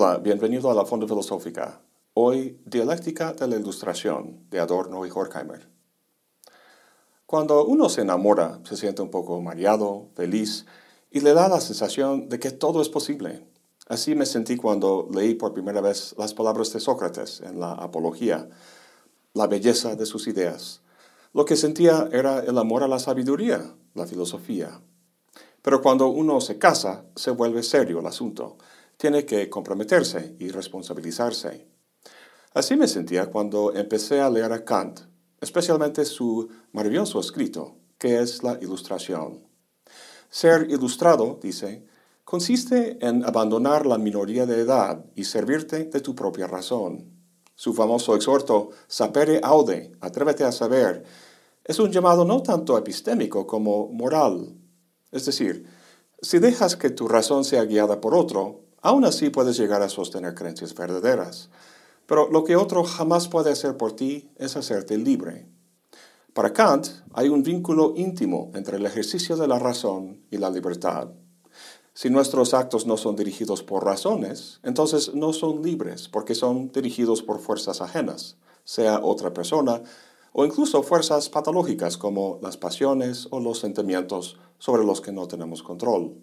Hola, bienvenido a la Fonda Filosófica. Hoy, Dialéctica de la Ilustración, de Adorno y Horkheimer. Cuando uno se enamora, se siente un poco mareado, feliz, y le da la sensación de que todo es posible. Así me sentí cuando leí por primera vez las palabras de Sócrates en la Apología, la belleza de sus ideas. Lo que sentía era el amor a la sabiduría, la filosofía. Pero cuando uno se casa, se vuelve serio el asunto tiene que comprometerse y responsabilizarse. Así me sentía cuando empecé a leer a Kant, especialmente su maravilloso escrito, que es la ilustración. Ser ilustrado, dice, consiste en abandonar la minoría de edad y servirte de tu propia razón. Su famoso exhorto, sapere aude, atrévete a saber, es un llamado no tanto epistémico como moral. Es decir, si dejas que tu razón sea guiada por otro, Aún así puedes llegar a sostener creencias verdaderas. Pero lo que otro jamás puede hacer por ti es hacerte libre. Para Kant hay un vínculo íntimo entre el ejercicio de la razón y la libertad. Si nuestros actos no son dirigidos por razones, entonces no son libres porque son dirigidos por fuerzas ajenas, sea otra persona o incluso fuerzas patológicas como las pasiones o los sentimientos sobre los que no tenemos control.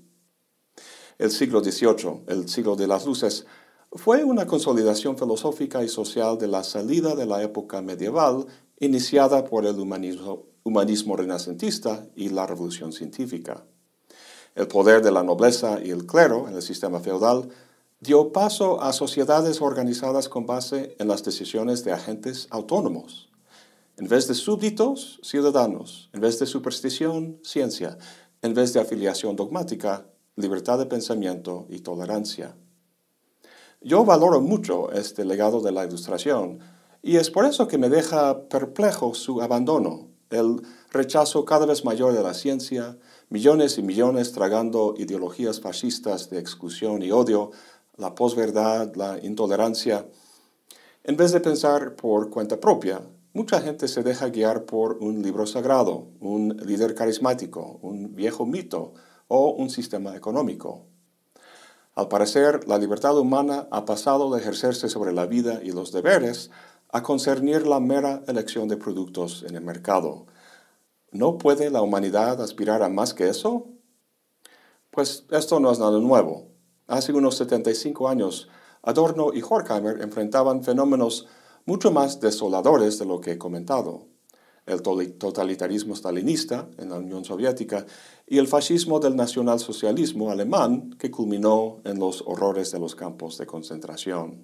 El siglo XVIII, el siglo de las luces, fue una consolidación filosófica y social de la salida de la época medieval iniciada por el humanismo, renacentista y la revolución científica. El poder de la nobleza y el clero en el sistema feudal dio paso a sociedades organizadas con base en las decisiones de agentes autónomos. En vez de súbditos, ciudadanos. En vez de superstición, ciencia. En vez de afiliación dogmática, libertad de pensamiento y tolerancia. Yo valoro mucho este legado de la ilustración y es por eso que me deja perplejo su abandono, el rechazo cada vez mayor de la ciencia, millones y millones tragando ideologías fascistas de exclusión y odio, la posverdad, la intolerancia. En vez de pensar por cuenta propia, mucha gente se deja guiar por un libro sagrado, un líder carismático, un viejo mito, o un sistema económico. Al parecer, la libertad humana ha pasado de ejercerse sobre la vida y los deberes a concernir la mera elección de productos en el mercado. ¿No puede la humanidad aspirar a más que eso? Pues esto no es nada nuevo. Hace unos 75 años, Adorno y Horkheimer enfrentaban fenómenos mucho más desoladores de lo que he comentado el totalitarismo stalinista en la Unión Soviética y el fascismo del nacionalsocialismo alemán que culminó en los horrores de los campos de concentración.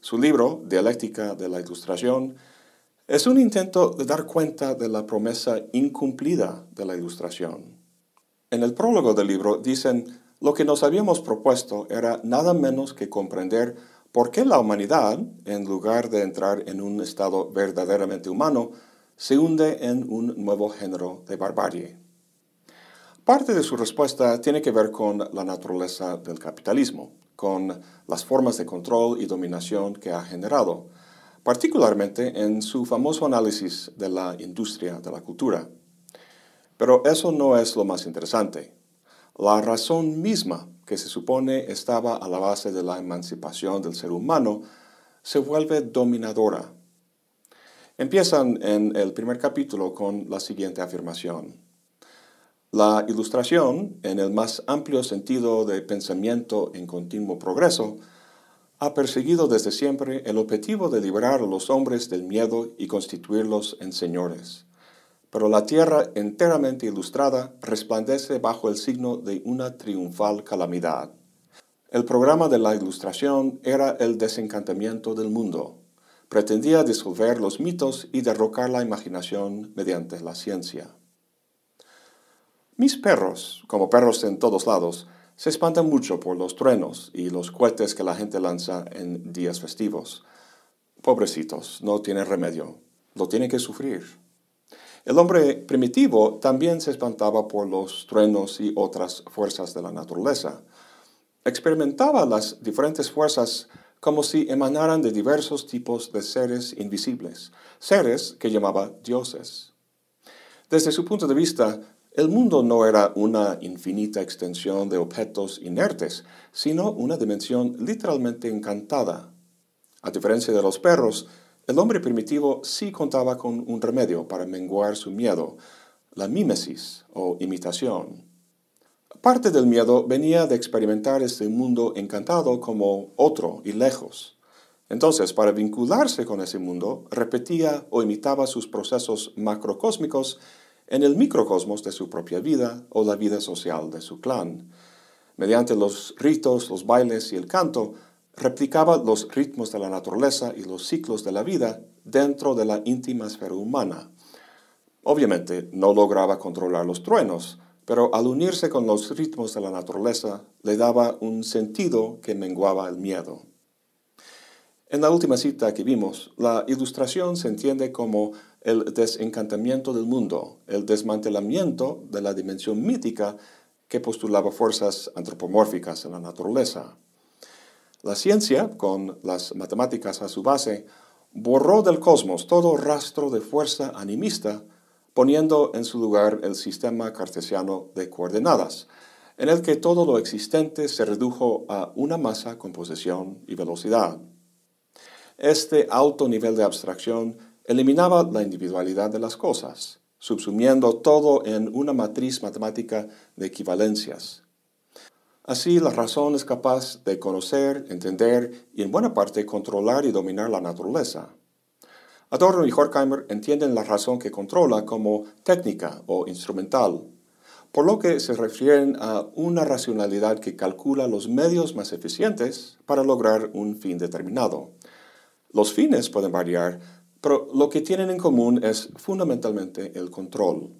Su libro, Dialéctica de la Ilustración, es un intento de dar cuenta de la promesa incumplida de la Ilustración. En el prólogo del libro dicen, lo que nos habíamos propuesto era nada menos que comprender por qué la humanidad, en lugar de entrar en un estado verdaderamente humano, se hunde en un nuevo género de barbarie. Parte de su respuesta tiene que ver con la naturaleza del capitalismo, con las formas de control y dominación que ha generado, particularmente en su famoso análisis de la industria de la cultura. Pero eso no es lo más interesante. La razón misma que se supone estaba a la base de la emancipación del ser humano se vuelve dominadora Empiezan en el primer capítulo con la siguiente afirmación. La ilustración, en el más amplio sentido de pensamiento en continuo progreso, ha perseguido desde siempre el objetivo de liberar a los hombres del miedo y constituirlos en señores. Pero la tierra enteramente ilustrada resplandece bajo el signo de una triunfal calamidad. El programa de la ilustración era el desencantamiento del mundo, pretendía disolver los mitos y derrocar la imaginación mediante la ciencia. Mis perros, como perros en todos lados, se espantan mucho por los truenos y los cohetes que la gente lanza en días festivos. Pobrecitos, no tienen remedio, lo tienen que sufrir. El hombre primitivo también se espantaba por los truenos y otras fuerzas de la naturaleza. Experimentaba las diferentes fuerzas como si emanaran de diversos tipos de seres invisibles, seres que llamaba dioses. Desde su punto de vista, El mundo no era una infinita extensión de objetos inertes, sino una dimensión literalmente encantada. A diferencia de los perros, el hombre primitivo sí contaba con un remedio para menguar su miedo, la mímesis o imitación. Parte del miedo venía de experimentar este mundo encantado como otro y lejos. Entonces, para vincularse con ese mundo, repetía o imitaba sus procesos macrocósmicos en el microcosmos de su propia vida o la vida social de su clan. Mediante los ritos, los bailes y el canto, replicaba los ritmos de la naturaleza y los ciclos de la vida dentro de la íntima esfera humana. Obviamente no lograba controlar los truenos, pero al unirse con los ritmos de la naturaleza le daba un sentido que menguaba el miedo. En la última cita que vimos, la ilustración se entiende como el desencantamiento del mundo, el desmantelamiento de la dimensión mítica que postulaba fuerzas antropomórficas en la naturaleza. La ciencia, con las matemáticas a su base, borró del cosmos todo rastro de fuerza animista, poniendo en su lugar el sistema cartesiano de coordenadas, en el que todo lo existente se redujo a una masa con posición y velocidad. Este alto nivel de abstracción eliminaba la individualidad de las cosas, subsumiendo todo en una matriz matemática de equivalencias. Así, la razón es capaz de conocer, entender y en buena parte controlar y dominar la naturaleza. Adorno y Horkheimer entienden la razón que controla como técnica o instrumental, por lo que se refieren a una racionalidad que calcula los medios más eficientes para lograr un fin determinado. Los fines pueden variar, pero lo que tienen en común es fundamentalmente el control.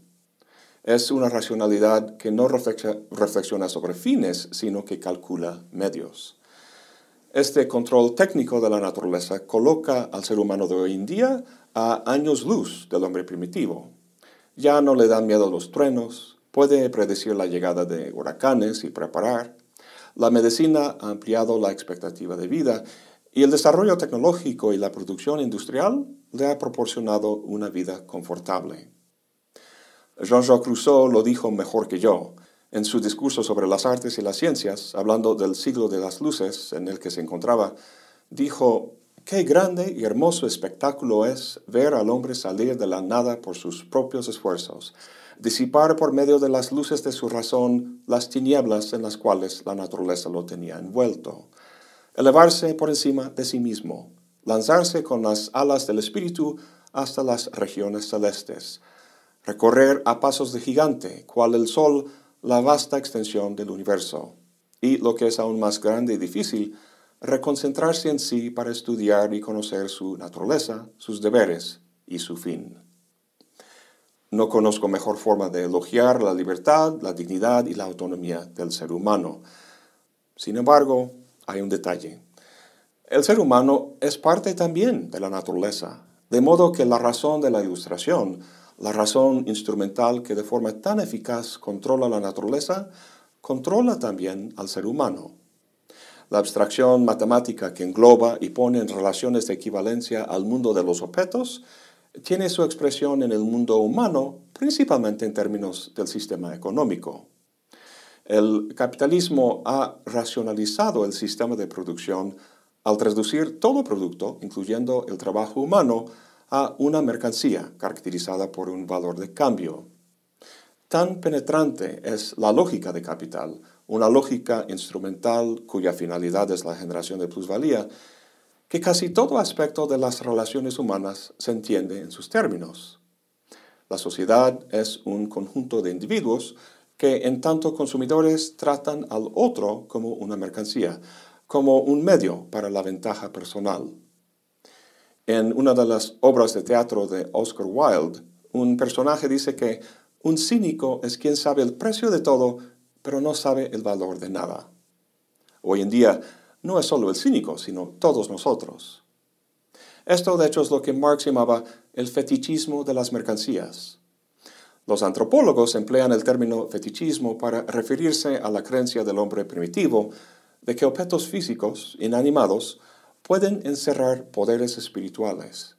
Es una racionalidad que no reflexiona sobre fines, sino que calcula medios. Este control técnico de la naturaleza coloca al ser humano de hoy en día a años luz del hombre primitivo. Ya no le dan miedo los truenos, puede predecir la llegada de huracanes y preparar. La medicina ha ampliado la expectativa de vida y el desarrollo tecnológico y la producción industrial le ha proporcionado una vida confortable. Jean-Jacques Rousseau lo dijo mejor que yo. En su discurso sobre las artes y las ciencias, hablando del siglo de las luces en el que se encontraba, dijo, Qué grande y hermoso espectáculo es ver al hombre salir de la nada por sus propios esfuerzos, disipar por medio de las luces de su razón las tinieblas en las cuales la naturaleza lo tenía envuelto elevarse por encima de sí mismo, lanzarse con las alas del espíritu hasta las regiones celestes, recorrer a pasos de gigante, cual el sol, la vasta extensión del universo, y, lo que es aún más grande y difícil, reconcentrarse en sí para estudiar y conocer su naturaleza, sus deberes y su fin. No conozco mejor forma de elogiar la libertad, la dignidad y la autonomía del ser humano. Sin embargo, hay un detalle. El ser humano es parte también de la naturaleza, de modo que la razón de la ilustración, la razón instrumental que de forma tan eficaz controla la naturaleza, controla también al ser humano. La abstracción matemática que engloba y pone en relaciones de equivalencia al mundo de los objetos tiene su expresión en el mundo humano, principalmente en términos del sistema económico. El capitalismo ha racionalizado el sistema de producción al traducir todo producto, incluyendo el trabajo humano, a una mercancía caracterizada por un valor de cambio. Tan penetrante es la lógica de capital, una lógica instrumental cuya finalidad es la generación de plusvalía, que casi todo aspecto de las relaciones humanas se entiende en sus términos. La sociedad es un conjunto de individuos que en tanto consumidores tratan al otro como una mercancía, como un medio para la ventaja personal. En una de las obras de teatro de Oscar Wilde, un personaje dice que un cínico es quien sabe el precio de todo, pero no sabe el valor de nada. Hoy en día no es solo el cínico, sino todos nosotros. Esto de hecho es lo que Marx llamaba el fetichismo de las mercancías. Los antropólogos emplean el término fetichismo para referirse a la creencia del hombre primitivo de que objetos físicos, inanimados, pueden encerrar poderes espirituales.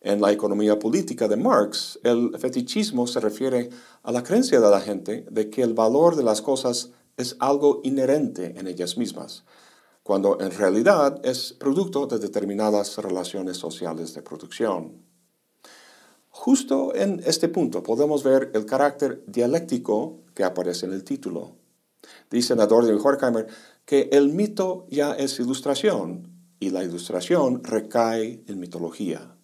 En la economía política de Marx, el fetichismo se refiere a la creencia de la gente de que el valor de las cosas es algo inherente en ellas mismas, cuando en realidad es producto de determinadas relaciones sociales de producción. Justo en este punto podemos ver el carácter dialéctico que aparece en el título. Dice Nador de Horkheimer que el mito ya es ilustración y la ilustración recae en mitología.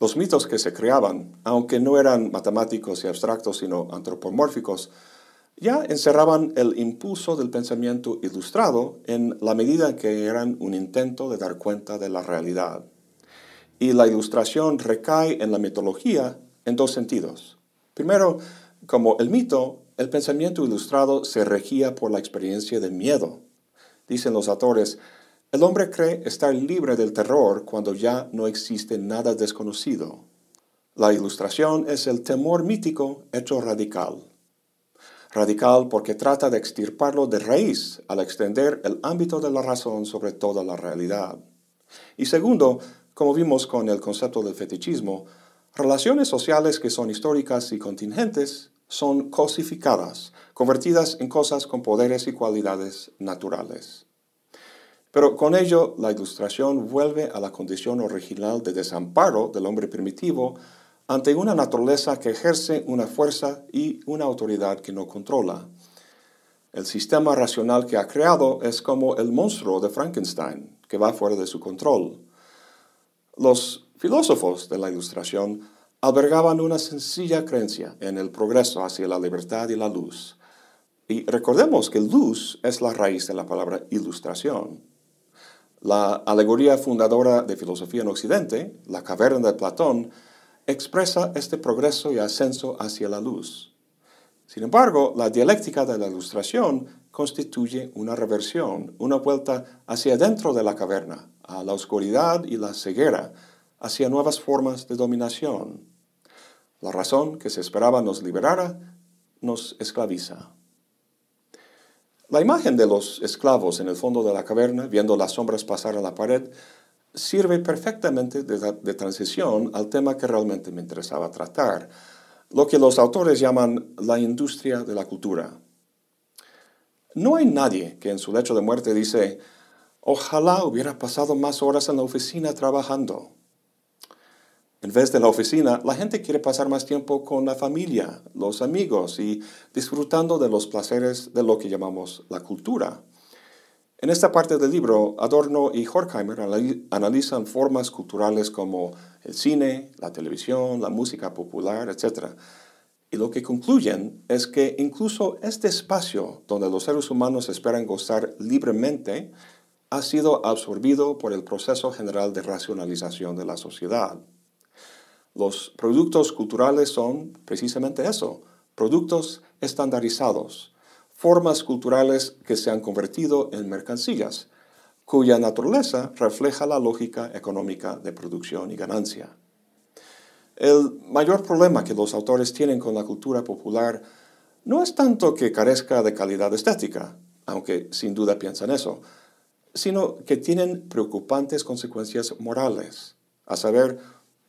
Los mitos que se creaban, aunque no eran matemáticos y abstractos, sino antropomórficos, ya encerraban el impulso del pensamiento ilustrado en la medida que eran un intento de dar cuenta de la realidad. Y la ilustración recae en la mitología en dos sentidos. Primero, como el mito, el pensamiento ilustrado se regía por la experiencia de miedo. Dicen los autores, el hombre cree estar libre del terror cuando ya no existe nada desconocido. La ilustración es el temor mítico hecho radical. Radical porque trata de extirparlo de raíz al extender el ámbito de la razón sobre toda la realidad. Y segundo, como vimos con el concepto del fetichismo, relaciones sociales que son históricas y contingentes son cosificadas, convertidas en cosas con poderes y cualidades naturales. Pero con ello la ilustración vuelve a la condición original de desamparo del hombre primitivo ante una naturaleza que ejerce una fuerza y una autoridad que no controla. El sistema racional que ha creado es como el monstruo de Frankenstein, que va fuera de su control. Los filósofos de la Ilustración albergaban una sencilla creencia en el progreso hacia la libertad y la luz. Y recordemos que luz es la raíz de la palabra ilustración. La alegoría fundadora de filosofía en Occidente, la caverna de Platón, expresa este progreso y ascenso hacia la luz. Sin embargo, la dialéctica de la ilustración constituye una reversión, una vuelta hacia dentro de la caverna, a la oscuridad y la ceguera, hacia nuevas formas de dominación. La razón que se esperaba nos liberara nos esclaviza. La imagen de los esclavos en el fondo de la caverna, viendo las sombras pasar en la pared, sirve perfectamente de, transición al tema que realmente me interesaba tratar, lo que los autores llaman la industria de la cultura. No hay nadie que en su lecho de muerte dice, ojalá hubiera pasado más horas en la oficina trabajando. En vez de la oficina, la gente quiere pasar más tiempo con la familia, los amigos y disfrutando de los placeres de lo que llamamos la cultura. En esta parte del libro, Adorno y Horkheimer analizan formas culturales como el cine, la televisión, la música popular, etc. Y lo que concluyen es que incluso este espacio donde los seres humanos esperan gozar libremente ha sido absorbido por el proceso general de racionalización de la sociedad. Los productos culturales son precisamente eso, productos estandarizados, formas culturales que se han convertido en mercancías, cuya naturaleza refleja la lógica económica de producción y ganancia. El mayor problema que los autores tienen con la cultura popular no es tanto que carezca de calidad estética, aunque sin duda piensan eso, sino que tienen preocupantes consecuencias morales, a saber,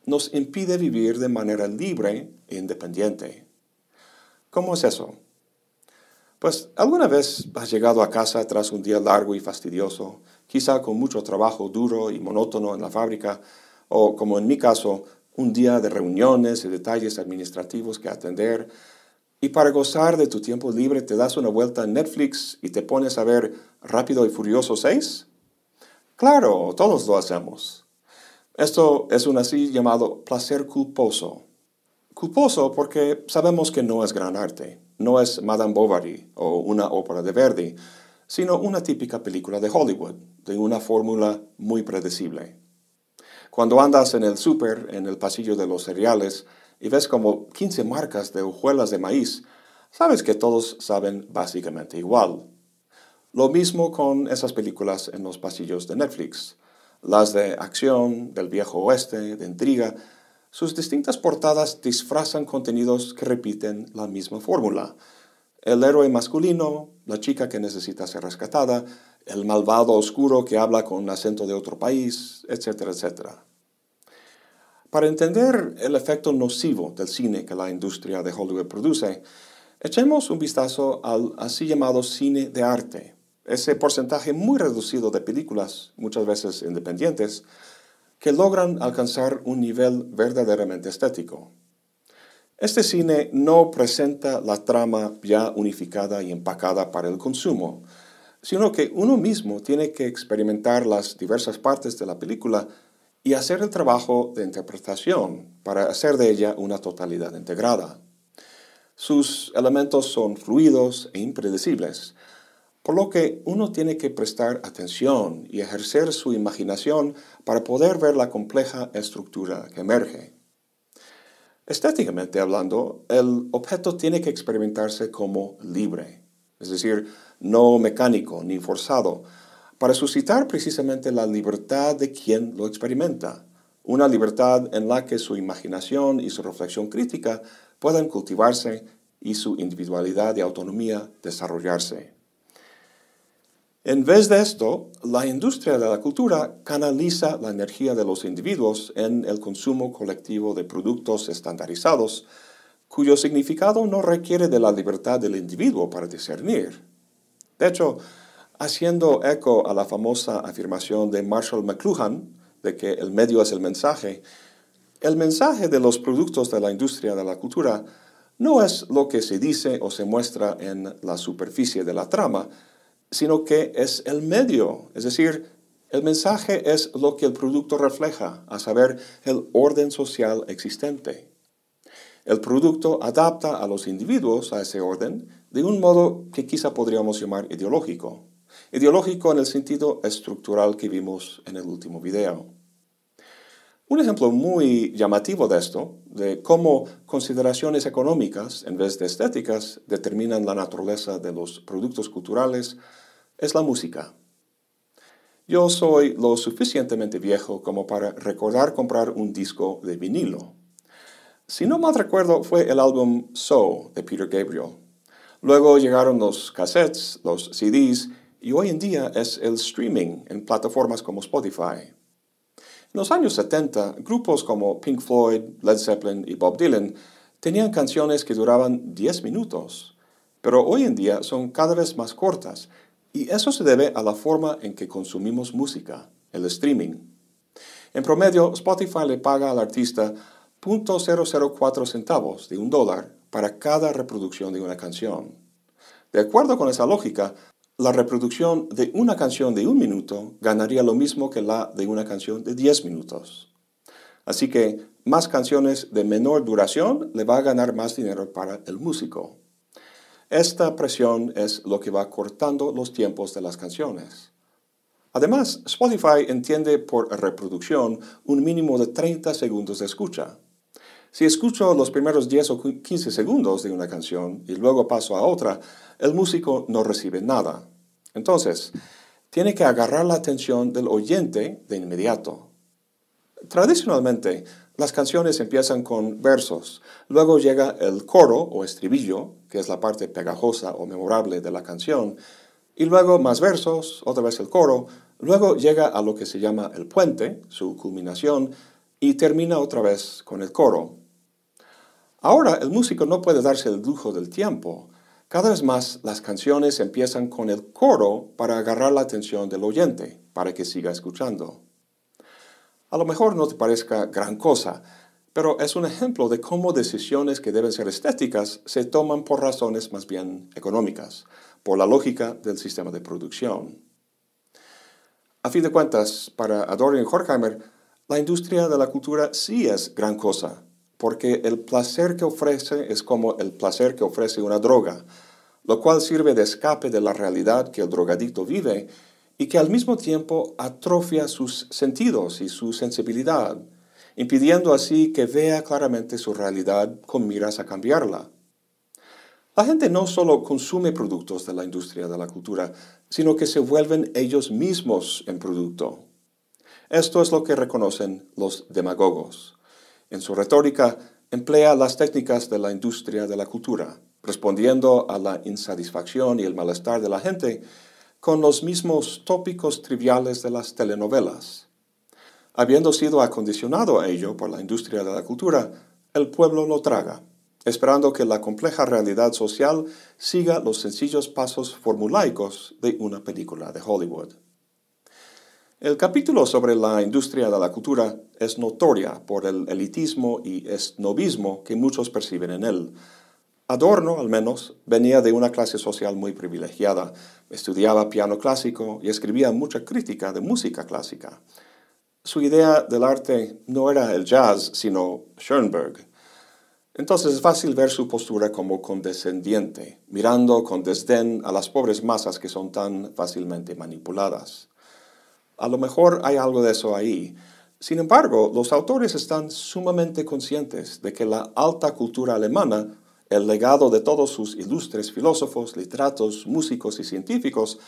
nos impide vivir de manera libre e independiente. ¿Cómo es eso? Pues alguna vez has llegado a casa tras un día largo y fastidioso, quizá con mucho trabajo duro y monótono en la fábrica, o como en mi caso, un día de reuniones y detalles administrativos que atender, y para gozar de tu tiempo libre te das una vuelta en Netflix y te pones a ver Rápido y Furioso 6? Claro, todos lo hacemos. Esto es un así llamado placer culposo. Culposo porque sabemos que no es gran arte, no es Madame Bovary o una ópera de Verdi, sino una típica película de Hollywood, de una fórmula muy predecible. Cuando andas en el súper, en el pasillo de los cereales, y ves como 15 marcas de hojuelas de maíz, sabes que todos saben básicamente igual. Lo mismo con esas películas en los pasillos de Netflix las de acción, del viejo oeste, de intriga, sus distintas portadas disfrazan contenidos que repiten la misma fórmula. El héroe masculino, la chica que necesita ser rescatada, el malvado oscuro que habla con un acento de otro país, etcétera, etcétera. Para entender el efecto nocivo del cine que la industria de Hollywood produce, echemos un vistazo al así llamado cine de arte, ese porcentaje muy reducido de películas, muchas veces independientes, que logran alcanzar un nivel verdaderamente estético. Este cine no presenta la trama ya unificada y empacada para el consumo, sino que uno mismo tiene que experimentar las diversas partes de la película y hacer el trabajo de interpretación para hacer de ella una totalidad integrada. Sus elementos son fluidos e impredecibles, por lo que uno tiene que prestar atención y ejercer su imaginación para poder ver la compleja estructura que emerge. Estéticamente hablando, el objeto tiene que experimentarse como libre, es decir, no mecánico ni forzado, para suscitar precisamente la libertad de quien lo experimenta, una libertad en la que su imaginación y su reflexión crítica puedan cultivarse y su individualidad y autonomía desarrollarse. En vez de esto, la industria de la cultura canaliza la energía de los individuos en el consumo colectivo de productos estandarizados, cuyo significado no requiere de la libertad del individuo para discernir. De hecho, haciendo eco a la famosa afirmación de Marshall McLuhan de que el medio es el mensaje, el mensaje de los productos de la industria de la cultura no es lo que se dice o se muestra en la superficie de la trama, sino que es el medio, es decir, el mensaje es lo que el producto refleja, a saber, el orden social existente. El producto adapta a los individuos a ese orden de un modo que quizá podríamos llamar ideológico ideológico en el sentido estructural que vimos en el último video. Un ejemplo muy llamativo de esto, de cómo consideraciones económicas en vez de estéticas determinan la naturaleza de los productos culturales, es la música. Yo soy lo suficientemente viejo como para recordar comprar un disco de vinilo. Si no mal recuerdo, fue el álbum So de Peter Gabriel. Luego llegaron los cassettes, los CDs y hoy en día es el streaming en plataformas como Spotify. En los años 70, grupos como Pink Floyd, Led Zeppelin y Bob Dylan tenían canciones que duraban 10 minutos, pero hoy en día son cada vez más cortas, y eso se debe a la forma en que consumimos música, el streaming. En promedio, Spotify le paga al artista 0.004 centavos de un dólar para cada reproducción de una canción. De acuerdo con esa lógica, la reproducción de una canción de un minuto ganaría lo mismo que la de una canción de 10 minutos. Así que más canciones de menor duración le va a ganar más dinero para el músico. Esta presión es lo que va cortando los tiempos de las canciones. Además, Spotify entiende por reproducción un mínimo de 30 segundos de escucha. Si escucho los primeros 10 o 15 segundos de una canción y luego paso a otra, el músico no recibe nada. Entonces, tiene que agarrar la atención del oyente de inmediato. Tradicionalmente, las canciones empiezan con versos, luego llega el coro o estribillo, que es la parte pegajosa o memorable de la canción, y luego más versos, otra vez el coro, luego llega a lo que se llama el puente, su culminación, y termina otra vez con el coro. Ahora el músico no puede darse el lujo del tiempo. Cada vez más las canciones empiezan con el coro para agarrar la atención del oyente, para que siga escuchando. A lo mejor no te parezca gran cosa, pero es un ejemplo de cómo decisiones que deben ser estéticas se toman por razones más bien económicas, por la lógica del sistema de producción. A fin de cuentas, para Adorian Horkheimer, la industria de la cultura sí es gran cosa, porque el placer que ofrece es como el placer que ofrece una droga, lo cual sirve de escape de la realidad que el drogadicto vive y que al mismo tiempo atrofia sus sentidos y su sensibilidad, impidiendo así que vea claramente su realidad con miras a cambiarla. La gente no solo consume productos de la industria de la cultura, sino que se vuelven ellos mismos en producto. Esto es lo que reconocen los demagogos. En su retórica emplea las técnicas de la industria de la cultura, respondiendo a la insatisfacción y el malestar de la gente con los mismos tópicos triviales de las telenovelas. Habiendo sido acondicionado a ello por la industria de la cultura, el pueblo lo traga, esperando que la compleja realidad social siga los sencillos pasos formulaicos de una película de Hollywood. El capítulo sobre la industria de la cultura es notoria por el elitismo y esnovismo que muchos perciben en él. Adorno, al menos, venía de una clase social muy privilegiada, estudiaba piano clásico y escribía mucha crítica de música clásica. Su idea del arte no era el jazz, sino Schoenberg. Entonces es fácil ver su postura como condescendiente, mirando con desdén a las pobres masas que son tan fácilmente manipuladas. A lo mejor hay algo de eso ahí. Sin embargo, los autores están sumamente conscientes de que la alta cultura alemana, el legado de todos sus ilustres filósofos, literatos, músicos y científicos,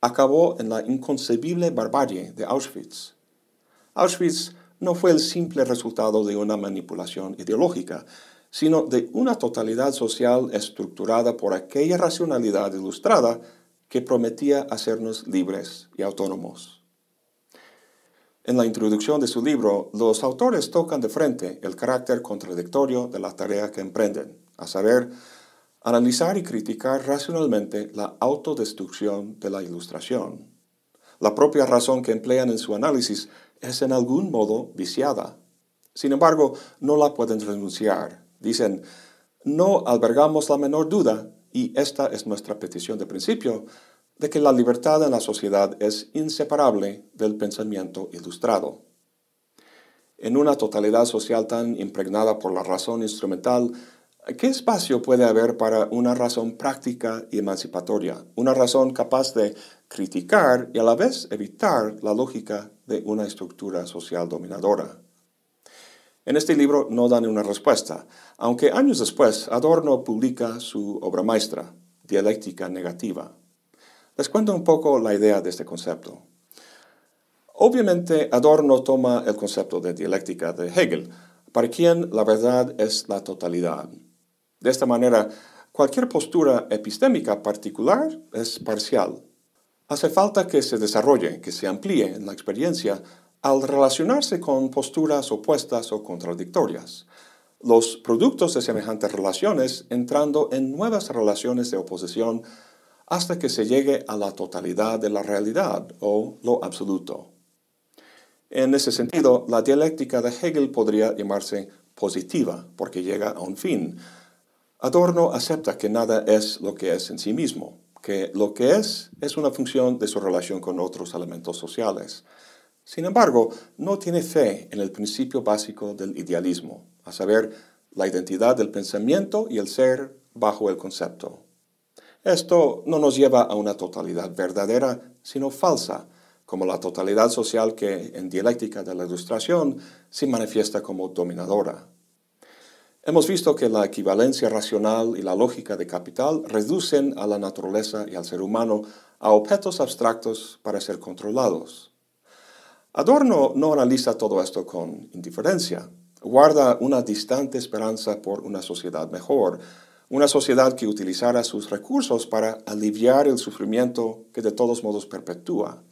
acabó en la inconcebible barbarie de Auschwitz. Auschwitz no fue el simple resultado de una manipulación ideológica, sino de una totalidad social estructurada por aquella racionalidad ilustrada que prometía hacernos libres y autónomos. En la introducción de su libro, los autores tocan de frente el carácter contradictorio de la tarea que emprenden, a saber, analizar y criticar racionalmente la autodestrucción de la ilustración. La propia razón que emplean en su análisis es en algún modo viciada. Sin embargo, no la pueden renunciar. Dicen, no albergamos la menor duda, y esta es nuestra petición de principio, de que la libertad en la sociedad es inseparable del pensamiento ilustrado. En una totalidad social tan impregnada por la razón instrumental, ¿qué espacio puede haber para una razón práctica y emancipatoria? Una razón capaz de criticar y a la vez evitar la lógica de una estructura social dominadora. En este libro no dan una respuesta, aunque años después Adorno publica su obra maestra, Dialéctica Negativa. Les cuento un poco la idea de este concepto. Obviamente, Adorno toma el concepto de dialéctica de Hegel, para quien la verdad es la totalidad. De esta manera, cualquier postura epistémica particular es parcial. Hace falta que se desarrolle, que se amplíe en la experiencia al relacionarse con posturas opuestas o contradictorias. Los productos de semejantes relaciones entrando en nuevas relaciones de oposición hasta que se llegue a la totalidad de la realidad o lo absoluto. En ese sentido, la dialéctica de Hegel podría llamarse positiva, porque llega a un fin. Adorno acepta que nada es lo que es en sí mismo, que lo que es es una función de su relación con otros elementos sociales. Sin embargo, no tiene fe en el principio básico del idealismo, a saber, la identidad del pensamiento y el ser bajo el concepto. Esto no nos lleva a una totalidad verdadera, sino falsa, como la totalidad social que en dialéctica de la ilustración se manifiesta como dominadora. Hemos visto que la equivalencia racional y la lógica de capital reducen a la naturaleza y al ser humano a objetos abstractos para ser controlados. Adorno no analiza todo esto con indiferencia, guarda una distante esperanza por una sociedad mejor, una sociedad que utilizara sus recursos para aliviar el sufrimiento que de todos modos perpetúa.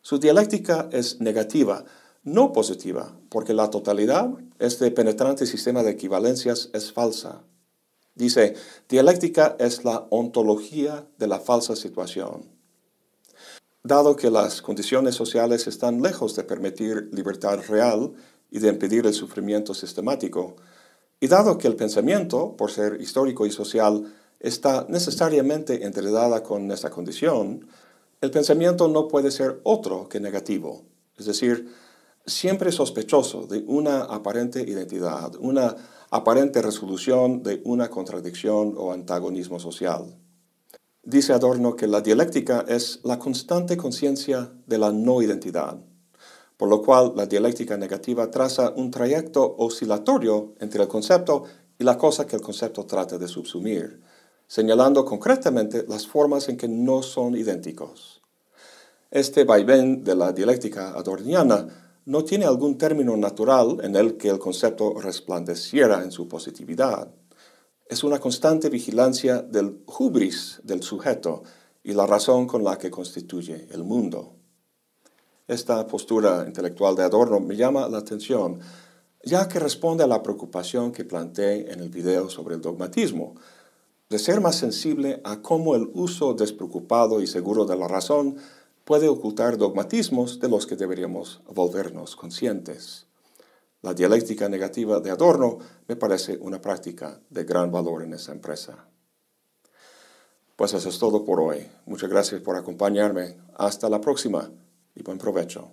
Su dialéctica es negativa, no positiva, porque la totalidad, este penetrante sistema de equivalencias, es falsa. Dice, dialéctica es la ontología de la falsa situación. Dado que las condiciones sociales están lejos de permitir libertad real y de impedir el sufrimiento sistemático, y dado que el pensamiento, por ser histórico y social, está necesariamente enredada con esta condición, el pensamiento no puede ser otro que negativo, es decir, siempre sospechoso de una aparente identidad, una aparente resolución de una contradicción o antagonismo social. Dice Adorno que la dialéctica es la constante conciencia de la no identidad, por lo cual la dialéctica negativa traza un trayecto oscilatorio entre el concepto y la cosa que el concepto trata de subsumir, señalando concretamente las formas en que no son idénticos. Este vaivén de la dialéctica adorniana no tiene algún término natural en el que el concepto resplandeciera en su positividad. Es una constante vigilancia del hubris del sujeto y la razón con la que constituye el mundo. Esta postura intelectual de Adorno me llama la atención, ya que responde a la preocupación que planteé en el video sobre el dogmatismo, de ser más sensible a cómo el uso despreocupado y seguro de la razón puede ocultar dogmatismos de los que deberíamos volvernos conscientes. La dialéctica negativa de Adorno me parece una práctica de gran valor en esa empresa. Pues eso es todo por hoy. Muchas gracias por acompañarme. Hasta la próxima y buen provecho.